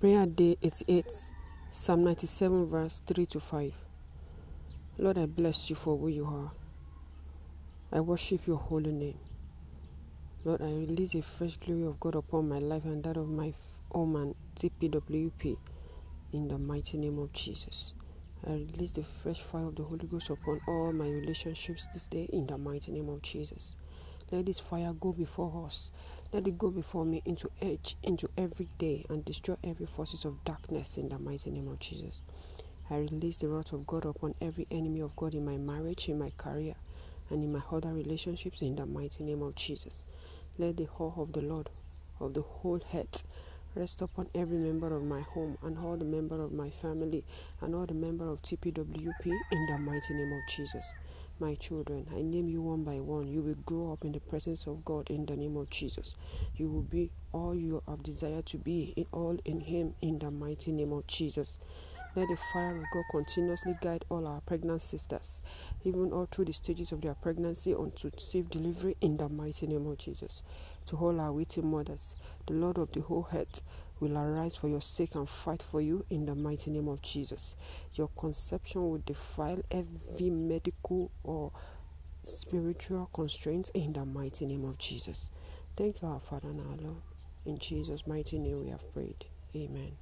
Prayer day 88, Psalm 97, verse 3 to 5. Lord, I bless you for who you are. I worship your holy name. Lord, I release a fresh glory of God upon my life and that of my home and TPWP in the mighty name of Jesus. I release the fresh fire of the Holy Ghost upon all my relationships this day in the mighty name of Jesus. Let this fire go before us. Let it go before me into edge, into every day, and destroy every forces of darkness in the mighty name of Jesus. I release the wrath of God upon every enemy of God in my marriage, in my career, and in my other relationships in the mighty name of Jesus. Let the whole of the Lord, of the whole head, rest upon every member of my home and all the member of my family and all the member of TPWP in the mighty name of Jesus. My children, I name you one by one. You will grow up in the presence of God in the name of Jesus. You will be all you have desired to be, in all in Him in the mighty name of Jesus. Let the fire of God continuously guide all our pregnant sisters, even all through the stages of their pregnancy unto safe delivery in the mighty name of Jesus. To all our waiting mothers, the Lord of the whole earth will arise for your sake and fight for you in the mighty name of Jesus. Your conception will defile every medical or spiritual constraints in the mighty name of Jesus. Thank you, our Father and our Lord. In Jesus' mighty name we have prayed. Amen.